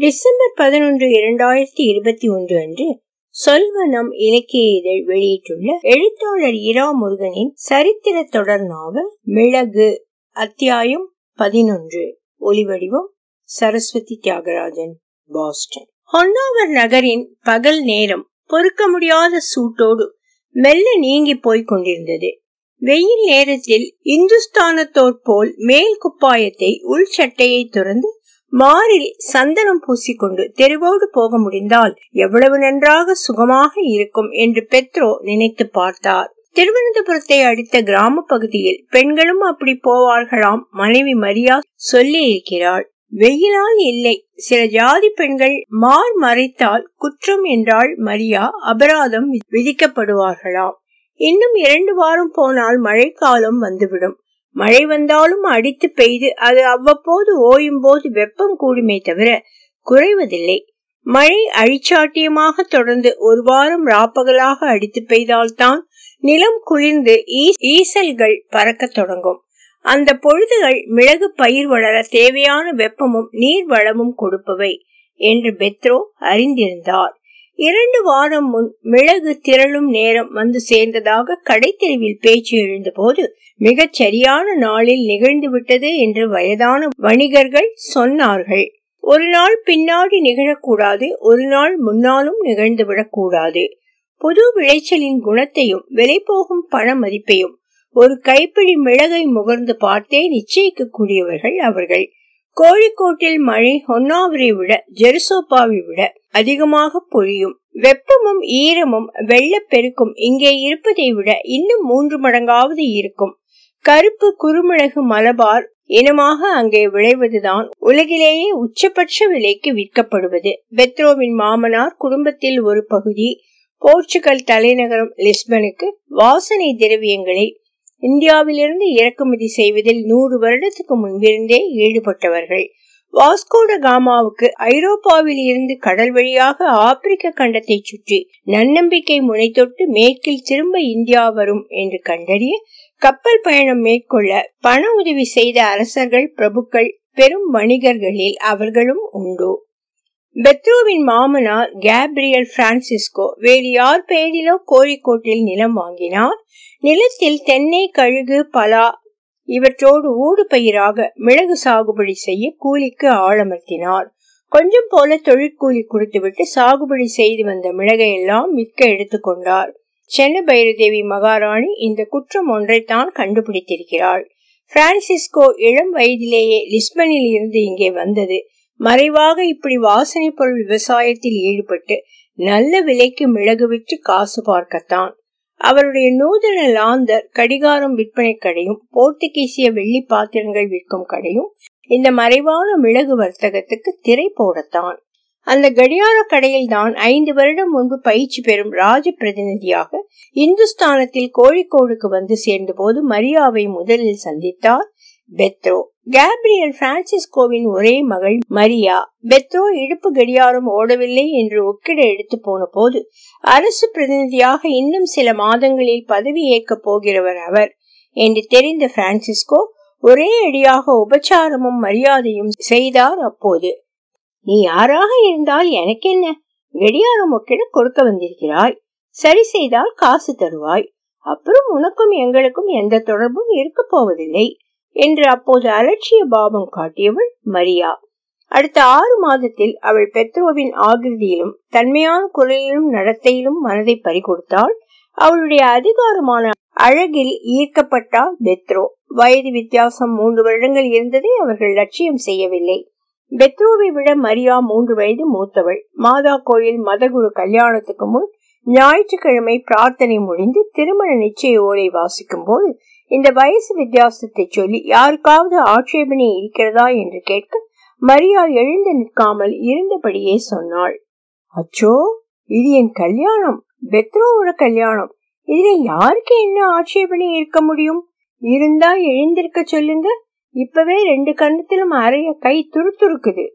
December பதினொன்று இரண்டாயிரத்தி இருபத்தி ஒன்று அன்று சொல்வனம் இலக்கிய இதழ் வெளியிட்டுள்ள எழுத்தாளர் இரா முருகனின் சரித்திர தொடர் நாவல் மிளகு அத்தியாயம் பதினொன்று ஒலிவடிவம் சரஸ்வதி தியாகராஜன் பாஸ்டன். ஹொன்னாவர் நகரின் பகல் நேரம் பொறுக்க முடியாத சூட்டோடு மெல்ல நீங்கி போய்க் கொண்டிருந்தது. வெயில் நேரத்தில் இந்துஸ்தானத்தோர் போல் மேல் குப்பாயத்தை உள் சட்டையை துறந்து மாறில் சந்தனம் பூசிக்கொண்டு தெருவோடு போக முடிந்தால் எவ்வளவு நன்றாக சுகமாக இருக்கும் என்று பெத்ரோ நினைத்து பார்த்தார். திருவனந்தபுரத்தை அடுத்த கிராம பகுதியில் பெண்களும் அப்படி போவார்களாம் மனைவி மரியா சொல்லி இருக்கிறாள் வெயிலால் இல்லை. சில ஜாதி பெண்கள் மார் மறைத்தால் குற்றம் என்றால் மரியா அபராதம் விதிக்கப்படுவார்களாம். இன்னும் இரண்டு வாரம் போனால் மழைக்காலம் வந்துவிடும். மழை வந்தாலும் அடித்து பெய்து அது அவ்வப்போது ஓயும் போது வெப்பம் கூடுமே தவிர குறைவதில்லை. மழை அழிச்சாட்டியமாக தொடர்ந்து ஒரு வாரம் ராப்பகலாக அடித்து பெய்தால்தான் நிலம் குளிர்ந்து ஈசல்கள் பறக்க தொடங்கும். அந்த பொழுதுகள் மிளகு பயிர் வளர தேவையான வெப்பமும் நீர் வளமும் கொடுப்பவை என்று பெத்ரோ அறிந்திருந்தார். இரண்டு வாரம் முன் மிளகு திரளும் நேரம் வந்து சேர்ந்ததாக கடைத்தெருவில் பேச்சு எழுந்தபோது மிகச் சரியான நாளில் நிகழ்ந்து விட்டது என்று வயதான வணிகர்கள் சொன்னார்கள். ஒரு நாள் பின்னாடி நிகழக்கூடாது ஒரு நாள் முன்னாலும் நிகழ்ந்துவிடக்கூடாது புது விளைச்சலின் குணத்தையும் விலை போகும் பண மதிப்பையும் ஒரு கைப்பிடி மிளகை முகர்ந்து பார்த்தே நிச்சயிக்கக்கூடியவர்கள் அவர்கள். கோழிக்கோட்டில் மழை ஹொன்னாவரை விட ஜெருசோப்பாவை விட அதிகமாக பொழியும். வெப்பமும் ஈரமும் வெள்ளப்பெருக்கும் இங்கே இருப்பதை விட இன்னும் மூன்று மடங்காவது இருக்கும். கருப்பு குறுமிளகு மலபார் இனமாக அங்கே விளைவதுதான் உலகிலேயே உச்சபட்ச விலைக்கு விற்கப்படுவது. பெத்ரோவின் மாமனார் குடும்பத்தில் ஒரு பகுதி போர்ச்சுகல் தலைநகரம் லிஸ்பனுக்கு வாசனை திரவியங்களை இந்தியாவிலிருந்து இறக்குமதி செய்வதில் நூறு வருடத்துக்கு முன்பிருந்தே ஈடுபட்டவர்கள். வாஸ்கோட காமாவுக்கு ஐரோப்பாவில் இருந்து கடல் வழியாக ஆப்பிரிக்க கண்டத்தை சுற்றி நன்னம்பிக்கை முனை தொட்டு மேற்கில் திரும்ப இந்தியா வரும் என்று கண்டறிய கப்பல் பயணம் மேற்கொள்ள பண உதவி செய்த அரசர்கள் பிரபுக்கள் பெரும் வணிகர்களில் அவர்களும் உண்டு. பெத்ரோவின் மாமனார் கேப்ரியல் பிரான்சிஸ்கோ வேறு யார் பெயரிலோ கோழிக்கோட்டில் நிலம் வாங்கினார்? நிலத்தில் தென்னை கழுகு பலா இவற்றோடு ஊடு பயிராக மிளகு சாகுபடி செய்ய கூலிக்கு ஆழமர்த்தினார் கொஞ்சம் போல தொழிற்கூலி கொடுத்துவிட்டு சாகுபடி செய்து வந்த மிளகையெல்லாம் விற்க எடுத்துக்கொண்டார் சென்ன பைரதேவி மகாராணி இந்த குற்றம் ஒன்றைத்தான் கண்டுபிடித்திருக்கிறாள். பிரான்சிஸ்கோ இளம் வயதிலேயே லிஸ்பனில் இருந்து இங்கே வந்தது. மறைவாக இப்படி வாசனை பொருள் விவசாயத்தில் ஈடுபட்டு நல்ல விலைக்கு மிளகு விற்று காசு பார்க்கத்தான். அவருடைய நூதன லாந்தர் கடிகாரம் விற்பனை கடையும் போர்த்துகீசிய வெள்ளி பாத்திரங்கள் விற்கும் கடையும் இந்த மறைவான மிளகு வர்த்தகத்துக்கு திரை போடத்தான். அந்த கடியார கடையில் தான் ஐந்து வருடம் முன்பு பயிற்சி பெறும் ராஜ பிரதிநிதியாக இந்துஸ்தானத்தில் கோழிக்கோடுக்கு வந்து சேர்ந்த போது மரியாவை முதலில் சந்தித்தார் பெத்ரோ. கேப்ரியல் பிரான்சிஸ்கோவின் ஒரே மகள் மரியா பெத்ரோ இடுப்பு கடியாரம் ஓடவில்லை என்று ஒக்கிட எடுத்து போன போது அரசு பிரதிநிதியாக இன்னும் சில மாதங்களில் பதவி ஏற்க போகிறவர் அவர் என்று தெரிந்த பிரான்சிஸ்கோ ஒரே அடியாக உபச்சாரமும் மரியாதையும் செய்தார் அப்போது. நீ யாராக இருந்தால் எனக்கு என்ன கடியாரம் ஒக்கிட கொடுக்க வந்திருக்கிறாய். சரி செய்தால் காசு தருவாய். அப்புறம் உனக்கும் எங்களுக்கும் எந்த தொடர்பும் இருக்க போவதில்லை. என்று அப்போது அலட்சிய பாவம் காட்டியவள் மரியா. அடுத்த ஆறு மாதத்தில் அவள் பெத்ரோவின் ஆகிருதியிலும் தன்மையான குரலிலும் நடத்தையிலும் மனதை பறிகொடுத்தாள். அவளுடைய அதிகாரமான அழகில் ஈர்க்கப்பட்டால் பெத்ரோ. வயது வித்தியாசம் மூன்று வருடங்கள் இருந்ததை அவர்கள் லட்சியம் செய்யவில்லை. பெத்ரோவை விட மரியா மூன்று வயது மூத்தவள். மாதா கோயில் மதகுரு கல்யாணத்துக்கு முன் ஞாயிற்றுக்கிழமை பிரார்த்தனை முடிந்து திருமண நிச்சய ஓலை வாசிக்கும் போது இந்த வயசு வித்தியாசத்தை சொல்லி யாருக்காவது ஆட்சேபனை இருக்கிறதா என்று கேட்க மரியா எழுந்து நிற்காமல் இருந்தபடியே சொன்னாள். அச்சோ இது என் கல்யாணம் பெத்ரோவோட கல்யாணம். இதுல யாருக்கு என்ன ஆட்சேபனை இருக்க முடியும்? இருந்தா எழுந்திருக்க சொல்லுங்க. இப்பவே ரெண்டு கண்ணத்திலும் அறைய கை துருத்துருக்குது.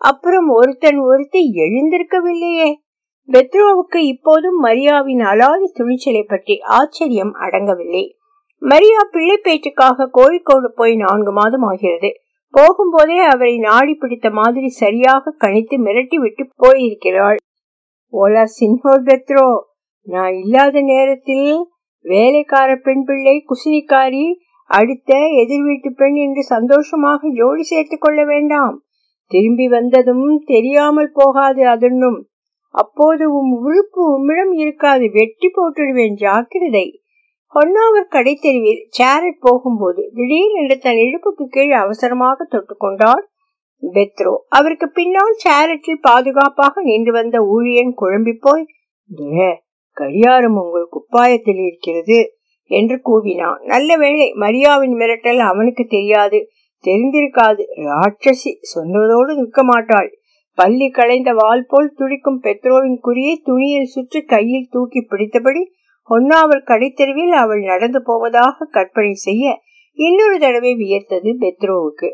அப்புறம் ஒருத்தன் ஒருத்தி எழுந்திருக்கவில்லையே. பெத்ரோவுக்கு இப்போதும் மரியாவின் அலாதி துணிச்சலை பற்றி ஆச்சரியம் அடங்கவில்லை. மரியா பிள்ளை பேச்சுக்காக கோழிக்கோடு போய் நான்கு மாதம் ஆகிறது போகும்போதே அவரை நாடி பிடித்த மாதிரி சரியாக கணித்து மிரட்டி விட்டு போயிருக்கிறாள். ஓலா சின்ஹோ பெத்ரோ நான் இல்லாத நேரத்தில் வேலைக்கார பெண் பிள்ளை குசினிக்காரி அடுத்த எதிர் வீட்டு பெண் என்று சந்தோஷமாக ஜோடி சேர்த்து கொள்ள வேண்டாம். திரும்பி வந்ததும் தெரியாமல் போகாது அதனும் அப்போது உம் உழுப்பு உம்மிடம் இருக்காது வெட்டி போட்டுடுவேன் ஜாக்கிரதை. பொன்னாவர் கடை தெருவில் சேரட் போகும்போது திடீரென்று தன் இடுப்புக்கு கீழ் அவசரமாக தொட்டுக்கொண்டார் பெத்ரோ. அவருக்கு பின்னால் சேரட்டில் பாதுகாப்பாக நின்று வந்த ஊழியன் குழம்பி போய் கடியாரம் உங்கள் குப்பாயத்தில் இருக்கிறது என்று கூவினான். நல்ல வேளை மரியாவின் மிரட்டல் அவனுக்கு தெரியாது. தெரிந்திருக்காது. ராட்சசி சொன்னதோடு நிற்க மாட்டாள். பள்ளி களைந்த வால் போல் துடிக்கும் பெத்ரோவின் குறியை துணியில் சுற்றி கையில் தூக்கி பிடித்தபடி ஒன்னாவர் கடைத்தெருவில் அவள் நடந்து போவதாக கற்பனை செய்ய இன்னொரு தடவை வியர்த்தது பெத்ரோவுக்கு.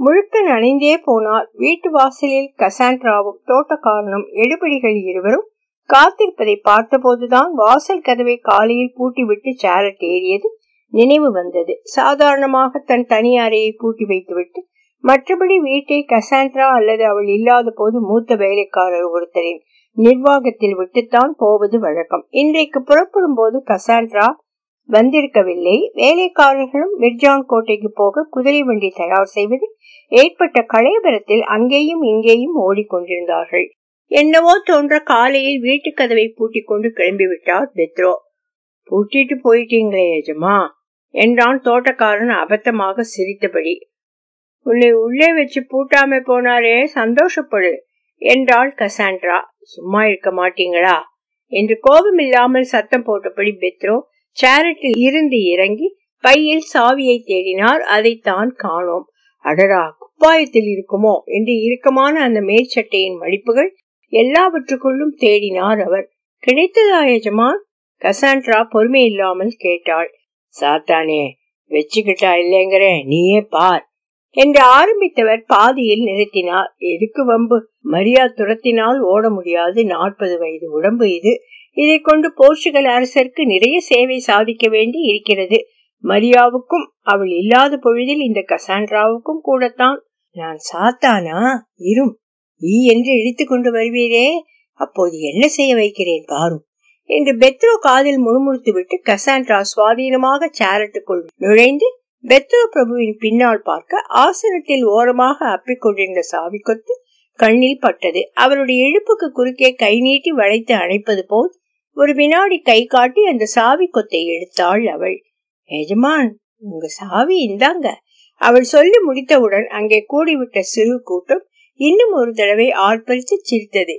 முழுக்க நனைந்தே போனால் வீட்டு வாசலில் கசாண்ட்ராவும் தோட்டக்காரனும் எடுபடிகள் இருவரும் காத்திருப்பதை பார்த்தபோதுதான் வாசல் கதவை காலையில் பூட்டிவிட்டு சேரட் ஏறியது நினைவு வந்தது. சாதாரணமாக தன் தனி அறையை பூட்டி வைத்துவிட்டு மற்றபடி வீட்டை கசாண்ட்ரா அல்லது அவள் இல்லாத போது மூத்த வேலைக்காரர் ஒருத்தரின் நிர்வாகத்தில் விட்டுத்தான் போவது வழக்கம். இன்றைக்கு புறப்படும் போது கசாண்ட்ரா வந்திருக்கவில்லை. வேலைக்காரர்களும் மிர்ஜான் கோட்டைக்கு போக குதிரை வண்டி தயார் செய்வது ஏற்பட்ட களையபரத்தில் அங்கேயும் இங்கேயும் ஓடிக்கொண்டிருந்தார்கள். என்னவோ தோன்ற காலையில் வீட்டு கதவை பூட்டிக் கொண்டு கிளம்பிவிட்டார் பெத்ரோ. பூட்டிட்டு போயிட்டீங்களே எஜமா என்றான் தோட்டக்காரன் அபத்தமாக சிரித்தபடி. உன்னை உள்ளே வச்சு பூட்டாம போனாரே சந்தோஷப்படு என்றாள் கசாண்ட்ரா சும்மா இருக்க மாட்டீங்களா? என்று கோபமில்லாமல் சத்தம் போட்டபடி பெத்ரோ சேரட்டில் இருந்து இறங்கி பையில் சாவியை தேடினார். அதைத்தான் காணோம். அடடா குப்பாயத்தில் இருக்குமோ? என்று இறுக்கமான அந்த மேற்சட்டையின் மடிப்புகள் எல்லாவற்றுக்குள்ளும் தேடினார் அவர். கிடைத்ததா எஜமான்? கசாண்ட்ரா பொறுமை இல்லாமல் கேட்டாள். சாத்தானே வச்சுக்கிட்டா இல்லைங்கிற நீயே பார். என்று ஆரம்பித்தவர் பாதியில் நிறுத்தினார். எதுக்கு வம்பு? மரியா துரத்தினால் ஓட முடியாது. நாற்பது வயது உடம்பு இது. இதை கொண்டு போர்ச்சுகல் அரசருக்கு நிறைய சேவை சாதிக்க வேண்டி இருக்கிறது. மரியாவுக்கும் அவள் இல்லாத பொழுதில் இந்த கசாண்ட்ராவுக்கும் கூடத்தான். நான் சாத்தானா? இரும். ஈ என்று இழுத்து கொண்டு வருவீரே. அப்போது என்ன செய்ய வைக்கிறேன் பாரும். என்று பெத்ரோ காதில் முணுமுணுத்து விட்டு கசாண்ட்ரா சுவாதீனமாக சேரட்டுக்குள் நுழைந்து பெத்ரோ பிரபுவின் பின்னால் பார்க்க ஆசனத்தில் ஓரமாக அப்பிக் கொண்டிருந்த சாவி கொத்து கண்ணில் பட்டது. அவருடைய இழுப்புக்கு குறுக்கே கை நீட்டி வளைத்து அணைப்பது போல் ஒரு வினாடி கை காட்டி அந்த சாவி கொத்தை எடுத்தாள் அவள். எஜமான் உங்க சாவி இந்தாங்க. அவள் சொல்லி முடித்தவுடன் அங்கே கூடிவிட்ட சிறு கூட்டம் இன்னும் ஒரு தடவை ஆர்ப்பரித்து சிரித்தது.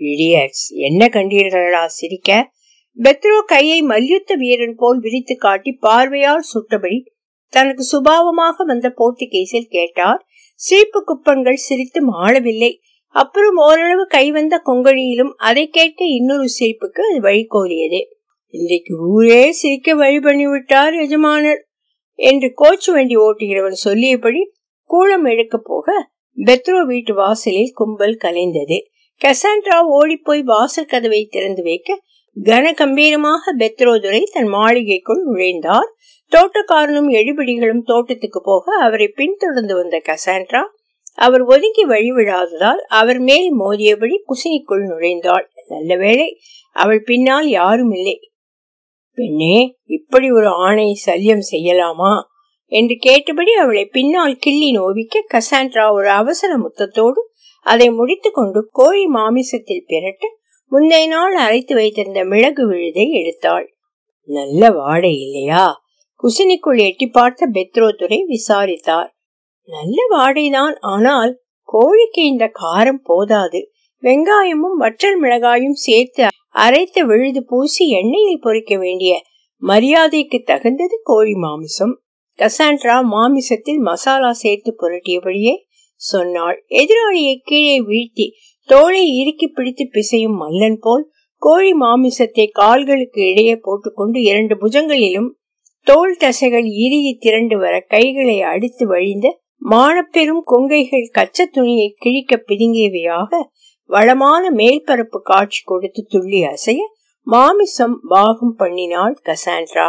இடியட்ஸ் என்ன கண்டீர்களா சிரிக்க? பெத்ரோ கையை மல்யுத்த வீரன் போல் விரித்து காட்டி பார்வையால் சுட்டபடி தனக்கு சுபாவமாக வந்த போர்த்துகீசில் கேட்டார் சீப்பு குப்பன்கள் சிரித்து மாளவில்லை அப்புறம் ஓரளவு கைவந்த கொங்கணியிலும் அதை கேட்டு இன்னொரு சிரிப்புக்கு அது வழிகோலியது இன்றைக்கு ஊரே சிரிக்க வழி பண்ணி விட்டார் எஜமானர் என்று கோச்சு வண்டி ஓட்டுகிறவன் சொல்லியபடி கூளம் எடுக்க போக பெத்ரோ வீட்டு வாசலில் கும்பல் கலைந்தது. கசாண்ட்ரா ஓடிப்போய் வாசல் கதவை திறந்து வைக்க கன கம்பீரமாக பெத்ரோதுரை தன் மாளிகைக்குள் நுழைந்தார். தோட்டக்காரனும் எழுபிடிகளும் தோட்டத்துக்கு போக அவரை பின்தொடர்ந்து வந்த கசாண்ட்ரா அவர் ஒதுங்கி வழிவிடாததால் அவர் மேல் மோதியபடி குசினிக்குள் நுழைந்தாள். நல்ல வேளை அவள் பின்னால் யாரும் இல்லை. பெண்ணே இப்படி ஒரு ஆணை சல்யம் செய்யலாமா? என்று கேட்டபடி அவளை பின்னால் கிள்ளி நோவிக்க கசாண்ட்ரா ஒரு அவசர முத்தத்தோடு அதை முடித்துக்கொண்டு கோழி மாமிசத்தில் பிரட்ட முந்தைய நாள் அரைத்து வைத்திருந்த மிளகு விழுதை எடுத்தாள். நல்ல வாடை இல்லையா? குசினிக்குள் எட்டி பார்த்த பெத்ரோ விசாரித்தார். நல்ல வாடைதான் ஆனால் கோழிக்கு இந்த காரம் போதாது. வெங்காயமும் வற்றல் மிளகாயும் சேர்த்து அரைத்த விழுது பூசி எண்ணெயில் பொறிக்க வேண்டிய மரியாதைக்கு தகுந்தது கோழி மாமிசம். கசாண்ட்ரா மாமிசத்தில் மசாலா சேர்த்து புரட்டியபடியே சொன்னாள். எதிராளியை கீழே வீழ்த்தி தோலை இறுக்கி பிடித்து பிசையும் மல்லன் போல் கோழி மாமிசத்தை கால்களுக்கு இடையே போட்டுக்கொண்டு இரண்டு புஜங்களிலும் தோல் தசைகள் இறுகி திரண்டு வர கைகளை அடித்து வழிந்த மானப்பெரும் கொங்கைகள் கச்ச துணியை கிழிக்க பிதுங்கியவையாக வளமான மேல்பரப்பு காட்சி கொடுத்து துள்ளி அசைய மாமிசம் பாகம் பண்ணினாள் கசாண்ட்ரா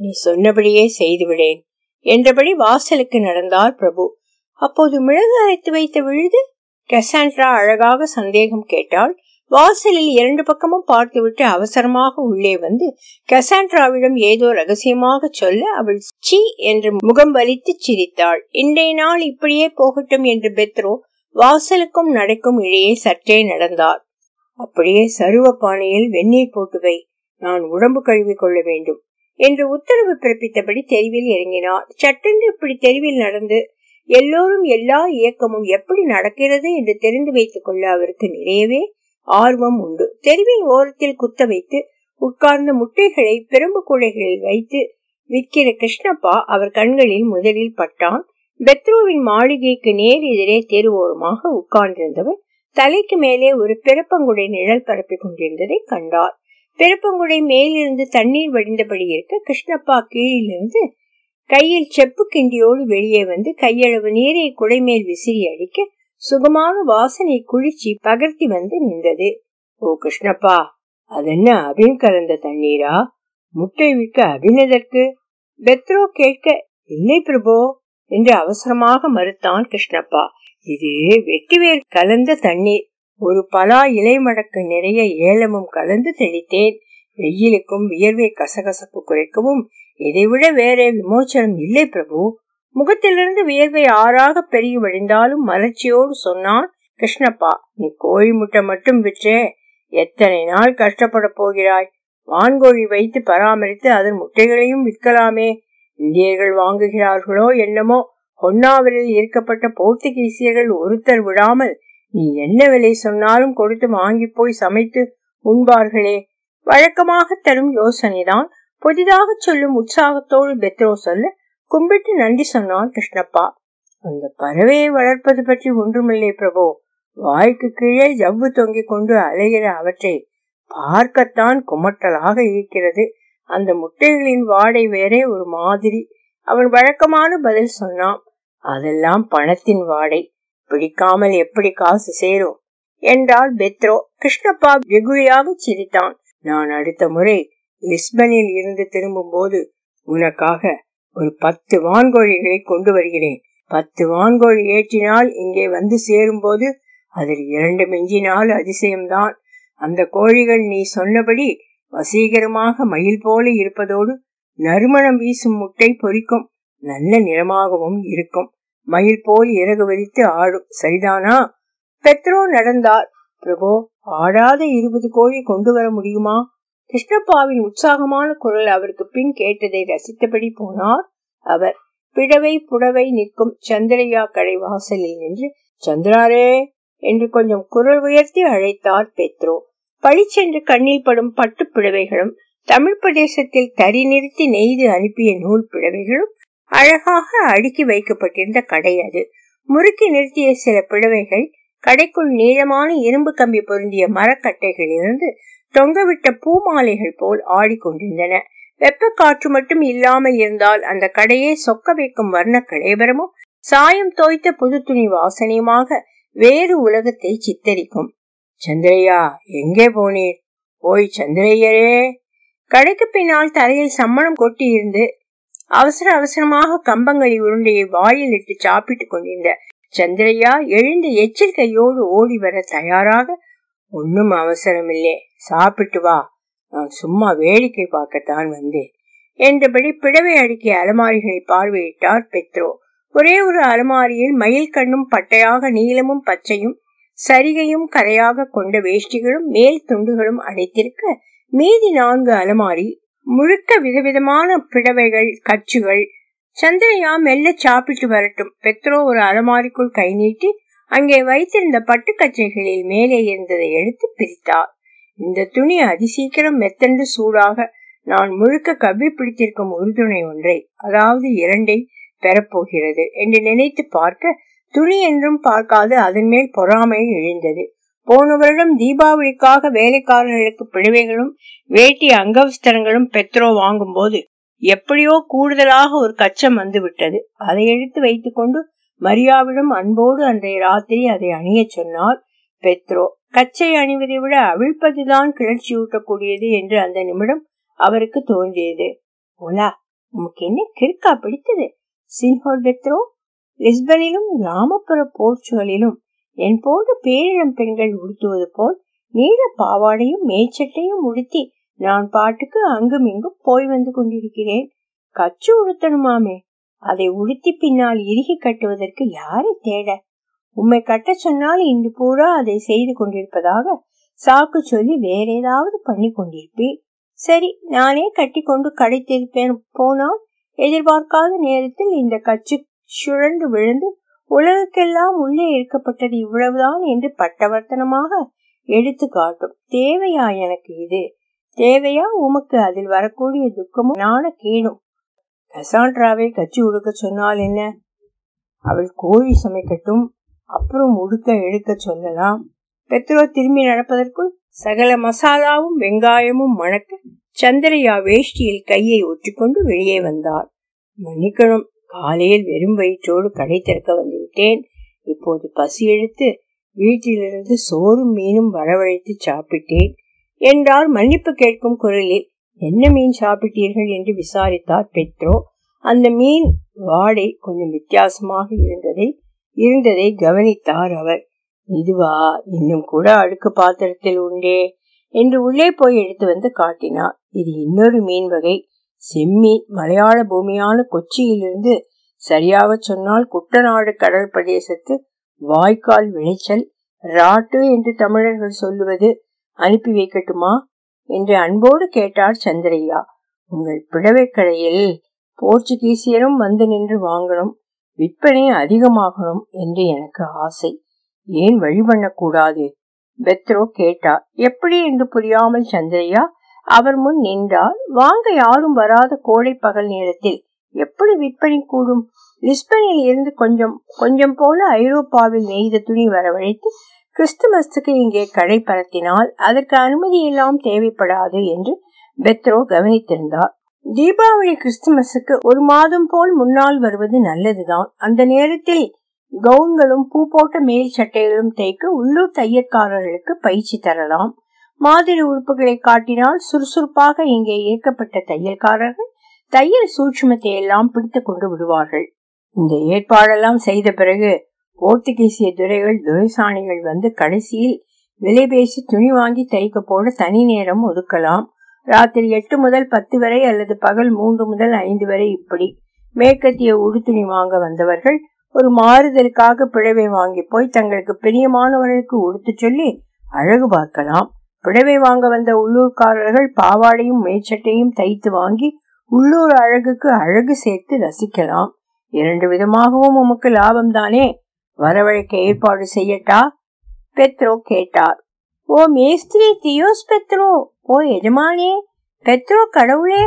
நீ சொன்னபடியே செய்துவிடேன் என்றபடி வாசலுக்கு நடந்தார் பிரபு. அப்போது மிளகு அரைத்து வைத்த விழுது கெசாண்ட்ரா அழகாக சந்தேகம் கேட்டாள். வாசலில் இரண்டு பக்கமும் பார்த்துவிட்டு அவசரமாக உள்ளே வந்து கசாண்ட்ராவிடம் ஏதோ ரகசியமாக சொல்ல அவள் சி என்று முகம் வலித்து சிரித்தாள். இன்றைய நாள் இப்படியே போகட்டும் என்று பெத்ரோ வாசலுக்கும் நடைக்கும் இடையே சற்றே நடந்தார். அப்படியே சருவ பானையில் வெந்நீர் போட்டு வை நான் உடம்பு கழுவி கொள்ள வேண்டும் என்று உத்தரவு பிறப்பித்தபடி தெருவில் இறங்கினார். சட்டென்று இப்படி தெருவில் நடந்து எல்லோரும் எல்லா இயக்கமும் எப்படி நடக்கிறது என்று தெரிந்து வைத்துக் கொள்ள அவருக்கு நிறையவே ஆர்வம் உண்டு. தெருவின் ஓரத்தில் குத்த வைத்து உட்கார்ந்த முட்டைகளை பிரம்பு கூடைகளில் வைத்து விற்கிற கிருஷ்ணப்பா அவர் கண்களில் முதலில் பட்டான். பெத்ரோவின் மாளிகைக்கு நேர் எதிரே தெருவோரமாக உட்கார்ந்திருந்தவர் தலைக்கு மேலே ஒரு பிறப்பங்குடை நிழல் பரப்பிக் கொண்டிருந்ததை கண்டார். பிறப்பங்குடை மேலிருந்து தண்ணீர் வடிந்தபடி இருக்க கிருஷ்ணப்பா கீழிலிருந்து கையில் செப்பு கிண்டியோடு வெளியே வந்து கையளவு நீரை குடைமேல் விசிறி அடிக்க சுகமான வாசனை குளிர்ச்சி பகர்த்தி வந்து நின்றது. ஓ கிருஷ்ணப்பா அதென்ன அபின் கலந்த தண்ணீரா? முட்டை விற்க அபினதற்கு பெத்ரோ கேட்க இல்லை பிரபோ என்று அவசரமாக மறுத்தான் கிருஷ்ணப்பா. இது வெட்டிவேர் கலந்த தண்ணீர். ஒரு பலா இலை மடக்கு நிறைய ஏலமும் கலந்து தெளித்தேன். வெயிலுக்கும் வியர்வை கசகசப்பு குறைக்கவும் இதைவிட வேறே விமோச்சனம் இல்லை பிரபு. முகத்திலிருந்து வியர்வை ஆறாக பெருகி வழிந்தாலும் மலர்ச்சியோடு சொன்னான் கிருஷ்ணப்பா நீ கோழி முட்டை மட்டும் விற்றே. எத்தனை நாள் கஷ்டப்பட போகிறாய்? வான்கோழி வைத்து பராமரித்து அதன் முட்டைகளையும் விற்கலாமே. இந்தியர்கள் வாங்குகிறார்களோ என்னமோ ஹொன்னாவிலில் இருக்கப்பட்ட போர்த்துகீசியர்கள் ஒருத்தர் விடாமல் நீ என்ன விலை சொன்னாலும் கொடுத்து வாங்கி போய் சமைத்து உண்பார்களே? வழக்கமாக தரும் யோசனைதான். புதிதாக சொல்லும் உற்சாகத்தோடு பெத்ரோ சொல்ல கும்பிட்டு நன்றி சொன்னான் கிருஷ்ணப்பா. அந்த பறவையை வளர்ப்பது பற்றி ஒன்றுமில்லை பிரபு. வாய்க்கு கீழே ஜவ்வு தொங்கிக் கொண்டு அலைகிற அவற்றை பார்க்கத்தான் குமட்டலாக இருக்கிறது. அந்த முட்டைகளின் வாடை வேறே ஒரு மாதிரி. அவன் வழக்கமான பதில் சொன்னான் அதெல்லாம் பணத்தின் வாடை. பிடிக்காமல் எப்படி காசு சேரும்? என்றால் பெத்ரோ. கிருஷ்ணப்பா வெகுளியாக சிரித்தான். நான் அடுத்த முறை லிஸ்பனில் இருந்து திரும்பும் போது உனக்காக ஒரு பத்து வான்கோழிகளை கொண்டு வருகிறேன். பத்து வான்கோழி ஏற்றினால் இங்கே வந்து சேரும் போது அதில் இரண்டு மிஞ்சினால் அதிசயம்தான். அந்த கோழிகள் நீ சொன்னபடி வசீகரமாக மயில் போல இருப்பதோடு நறுமணம் வீசும் முட்டை பொறிக்கும் நல்ல நிறமாகவும் இருக்கும். மயில் போல் இறகு விரித்து ஆடும். சரிதானா? பெத்ரோ நடந்தார். பிரபோ ஆடாத இருபது கோழி கொண்டு வர முடியுமா? கிருஷ்ணப்பாவின் உற்சாகமான குரல் அவருக்கு பின் கேட்டதை ரசித்தபடி போனார். அவர் பிடவை புடவை நிற்கும் சந்திரையா கடை வாசலில் நின்று சந்திராரே என்று கொஞ்சம் குரல் உயர்த்தி அழைத்தார் பெத்ரோ. பழிச்சென்று கண்ணில் படும் பட்டு பிடவைகளும் தமிழ் பிரதேசத்தில் தறி நிறுத்தி நெய்து அனுப்பிய நூல் பிடவைகளும் அழகாக அடுக்கி வைக்கப்பட்டிருந்த கடை அது. முறுக்கி நிறுத்திய சில பிடவைகள் கடைக்குள் நீளமான இரும்பு கம்பி பொருந்திய மரக்கட்டைகளிலிருந்து தொங்கவிட்ட பூமாலைகள் போல் ஆடிக்கொண்டிருந்தன. வெப்ப காற்று மட்டும் இல்லாமல் இருந்தால் அந்த கடையை சொக்க வைக்கும் வர்ண கடைபரமும் சாயம் தோய்த்த புது துணி வாசனையுமாக வேறு உலகத்தை சித்தரிக்கும். சந்திரையா எங்கே போனீர்? ஓய் சந்திரையரே கடைக்கு பின்னால் தரையில் சம்மணம் கொட்டி இருந்து அவசர அவசரமாக கம்பங்களை உருண்டையை வாயில் இட்டு சாப்பிட்டுக் கொண்டிருந்த சந்திரையா எழுந்த எச்சரிக்கையோடு ஓடி வர தயாராக ஒன்னும் அவசரமில்லை. சாப்பிட்டு வா. நான் சும்மா வேடிக்கை பார்க்கத்தான் வந்தேன். என்றபடி பிடவை அடுக்கிய அலமாரிகளை பார்வையிட்டார் பெத்ரோ. ஒரே ஒரு அலமாரியில் மயில் கண்ணும் பட்டையாக நீளமும் பச்சையும் சரிகையும் கரையாக கொண்ட வேஷ்டிகளும் மேல் துண்டுகளும் அடைத்திருக்க மீதி நான்கு அலமாரி முழுக்க விதவிதமான பிடவைகள் கச்சுகள் சந்திரையா மெல்ல சாப்பிட்டு வரட்டும். பெத்ரோ ஒரு அலமாரிக்குள் கை நீட்டி அங்கே வைத்திருந்த பட்டு கச்சைகளில் மேலே இருந்ததை எடுத்து பிரித்தார். இந்த துணி அதிசீக்கிரம் மெத்தண்டு சூடாக நான் முழுக்க கவ்வி பிடித்திருக்கும் உறுதுணை ஒன்றை அதாவது இரண்டை பெறப்போகிறது என்று நினைத்து பார்க்க துணி என்றும் பார்க்காது அதன் மேல் பொறாமை எழுந்தது. போன வருடம் தீபாவளிக்காக வேலைக்காரர்களுக்கு பிழவைகளும் வேட்டி அங்கவஸ்தரங்களும் பெத்ரோ வாங்கும் போது எப்படியோ கூடுதலாக ஒரு கச்சம் வந்து விட்டது அதை எடுத்து வைத்துக் கொண்டு மரியாவிடம் அன்போடு அன்றைய ராத்திரி அதை அணிய சொன்னார். பெத்ரோ கச்சை அணிவதை விட அவிழ்ப்பதுதான் கிளர்ச்சியூட்டக்கூடியது என்று அந்த நிமிடம் அவருக்கு தோன்றியது. ஓலா உமக்கு என்ன கிறுக்கா பிடித்தது? சின்ஹோர் பெத்ரோ லிஸ்பனிலும் கிராமப்புற போர்ச்சுகளிலும் என் போன்ற பேரிடம் பெண்கள் உடுத்துவது போல் நீல பாவாடையும் மேச்சட்டையும் உடுத்தி நான் பாட்டுக்கு அங்கும் இங்கும் போய் வந்து கொண்டிருக்கிறேன். கச்சு உடுத்தணுமாமே? அதை உடுத்தி பின்னால் இறுகி கட்டுவதற்கு யாரை தேட? உம்மை கட்ட சொன்னால் இன்று பூரா அதை செய்து கொண்டிருப்பதாக சாக்கு சொல்லி வேற ஏதாவது பண்ணி கொண்டிருப்பேன் சரி நானே கட்டி கொண்டு கடைத்திருப்பேன் போனால் எதிர்பார்க்காத நேரத்தில் இந்த கச்சு சுழண்டு விழுந்து உலகக்கெல்லாம் உள்ளே இருக்கப்பட்டது இவ்வளவுதான் என்று பட்டவர்த்தனமாக எடுத்து காட்டும். தேவையா எனக்கு இது? தேவையா உமக்கு அதில் வரக்கூடிய துக்கமும் நாண கீழும் கசாண்ட்ராவை கச்சி உடுக்க சொன்னால் என்ன? அவள் கோழி சமைக்கட்டும் அப்புறம் உடுக்க எடுக்க சொல்லலாம். பெத்ரோ திரும்பி நடப்பதற்குள் சகல மசாலாவும் வெங்காயமும் மணக்க சந்திரையா வேஷ்டியில் கையை ஒற்றிக்கொண்டு வெளியே வந்தார் மன்னிக்கணும் காலையில் வெறும் வயிற்றோடு கடை திறக்க வந்துவிட்டேன். இப்போது பசி எடுத்து வீட்டிலிருந்து சோறும் மீனும் வரவழைத்து சாப்பிட்டேன் என்றார் மன்னிப்பு கேட்கும் குரலில் என்ன மீன் சாப்பிட்டீர்கள்? என்று விசாரித்தார் பெட்ரோ அந்த மீன் வாடை கொஞ்சம் வித்தியாசமாக இருந்ததை இருந்ததை கவனித்தார் அவர். இதுவா? இன்னும் கூட அழுக்கு பாத்திரத்தில் உண்டே? என்று உள்ளே போய் எடுத்து வந்து காட்டினார். இது இன்னொரு மீன் வகை. செம்மீன். மலையாள பூமியான கொச்சியிலிருந்து சரியாக சொன்னால் குட்டநாடு கடல் பிரதேசத்து வாய்க்கால் விளைச்சல். ராட்டு என்று தமிழர்கள் சொல்லுவது. அனுப்பி வைக்கட்டுமா? என்று அன்போடு கேட்டார் சந்திரையா உங்கள் பிடவை கடையில் போர்ச்சுகீசியரும் வந்து நின்று வாங்கணும் விற்பனை அதிகமாகணும் என்று எனக்கு ஆசை. ஏன் வழி பண்ணக்கூடாது? பெத்ரோ கேட்டார். எப்படி என்று புரியாமல் சந்திரையா அவர் முன் நின்றார். வாங்க யாரும் வராத கோடை பகல் நேரத்தில் எப்படி விற்பனை கூடும்? லிஸ்பனில் இருந்து கொஞ்சம் கொஞ்சம் போல ஐரோப்பாவில் நெய்த துணி வரவழைத்து கிறிஸ்துமஸுக்கு இங்கே கடை பரத்தினால் அதற்கு அனுமதி எல்லாம் தேவைப்படாது என்று பெத்ரோ கவனித்திருந்தார். தீபாவளி கிறிஸ்துமஸுக்கு ஒரு மாதம் போல் முன்னால் வருவது நல்லதுதான். அந்த நேரத்தில் கவுன்களும் பூ போட்ட மேல் சட்டைகளும் தைக்க உள்ளூர் தையற்காரர்களுக்கு பயிற்சி தரலாம். மாதிரி உறுப்புகளை காட்டினால் சுறுசுறுப்பாக இங்கே இயக்கப்பட்ட தையல்காரர்கள் தையல் சூட்சுமத்தை எல்லாம் பிடித்துக் கொண்டு விடுவார்கள். இந்த ஏற்பாடெல்லாம் செய்த பிறகு போர்த்துகீசிய துறைகள் துரைசாணிகள் வந்து கடைசியில் விலை பேசி துணி வாங்கி தைக்க போட தனி நேரம் ஒதுக்கலாம். ராத்திரி எட்டு முதல் பத்து வரை அல்லது பகல் மூன்று முதல் ஐந்து வரை இப்படி மேற்கத்திய உடுத்துணி வாங்க வந்தவர்கள் ஒரு மாறுதலுக்காக பிழவை வாங்கி போய் தங்களுக்கு பிரியமானவர்களுக்கு உடுத்து சொல்லி அழகு பார்க்கலாம். பிழவை வாங்க வந்த உள்ளூர்காரர்கள் பாவாடையும் மேற்சட்டையும் தைத்து வாங்கி உள்ளூர் அழகுக்கு அழகு சேர்த்து ரசிக்கலாம். இரண்டு விதமாகவும் உமக்கு லாபம் தானே வரவழைக்க ஏற்பாடு செய்யட்டா? பெத்ரோ கேட்டார். ஓ மேஸ்திரி தியோஸ் பெத்ரோ. ஓ எஜமானே. பெத்ரோ கடவுளே.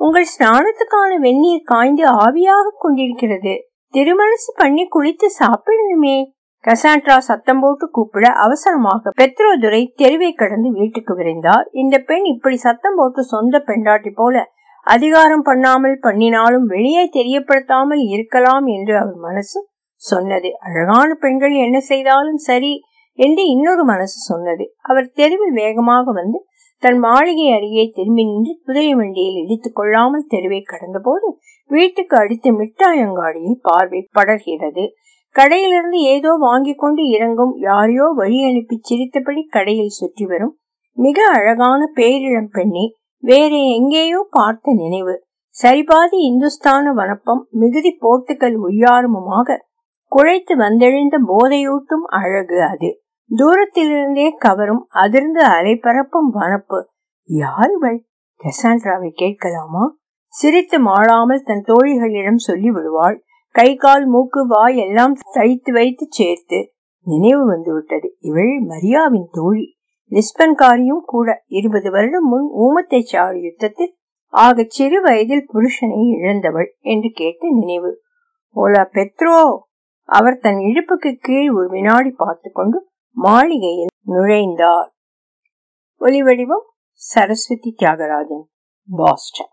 உங்கள் ஸ்நானத்துக்கான வெந்நீர் காய்ந்து ஆவியாக கொண்டிருக்கிறது. திருமணசு பண்ணி குளித்து சாப்பிடணுமே. கசாண்ட்ரா சத்தம் போட்டு கூப்பிட அவசரமாக பெத்ரோ துரை தெருவை கடந்து வீட்டுக்கு விரைந்தார். இந்த பெண் இப்படி சத்தம் போட்டு சொந்த பெண்டாட்டி போல அதிகாரம் பண்ணாமல் பண்ணினாலும் வெளியே தெரியப்படுத்தாமல் இருக்கலாம் என்று அவர் மனசு சொன்னது. அழகான பெண்கள் என்ன செய்தாலும் சரி என்று இன்னொரு மனசு சொன்னது. அவர் தெருவில் வேகமாக வந்து தன் மாளிகை அருகே திரும்பி நின்று குதிரை வண்டியில் இடித்துக் கொள்ளாமல் தெருவை கடந்த போது வீட்டுக்கு அடுத்து மிட்டாயங்காடியில் பார்வை படர்கிறது. கடையிலிருந்து ஏதோ வாங்கி கொண்டு இறங்கும் யாரையோ வழி அனுப்பி சிரித்தபடி கடையில் சுற்றி வரும் மிக அழகான பேரிளம் பெண்ணி வேற எங்கேயோ பார்த்த நினைவு. சரிபாதி இந்துஸ்தான வனப்பம் மிகுதி போர்த்துக்கல் உய்யாரமுமாக குழைத்து வந்தெழுந்த போதையூட்டும் அழகு அது. தூரத்திலிருந்தே கவரும் அதிர்ந்து அலைபரப்பும் வனப்பு. யாருவள் கெசாண்ட்ராவை கேட்கலாமா? சிரித்து மாளாமல் தன் தோழிகளிடம் சொல்லி விடுவாள் கை கால் மூக்கு வாய் எல்லாம் தைத்து வைத்து சேர்த்து நினைவு வந்துவிட்டது. இவள் மரியாவின் தோழி. லிஸ்பன்காரியும் கூட இருபது வருடம் முன் ஊமத்தை சாறு யுத்தத்தில் ஆக சிறு வயதில் புருஷனை இழந்தவள் என்று கேட்ட நினைவு. ஓலா பெத்ரோ! அவர் தன் இடுப்புக்கு கீழ் ஒரு வினாடி பார்த்து கொண்டு மாளிகையில் நுழைந்தார். ஒலிவடிவம் சரஸ்வதி தியாகராஜன் பாஸ்டன்.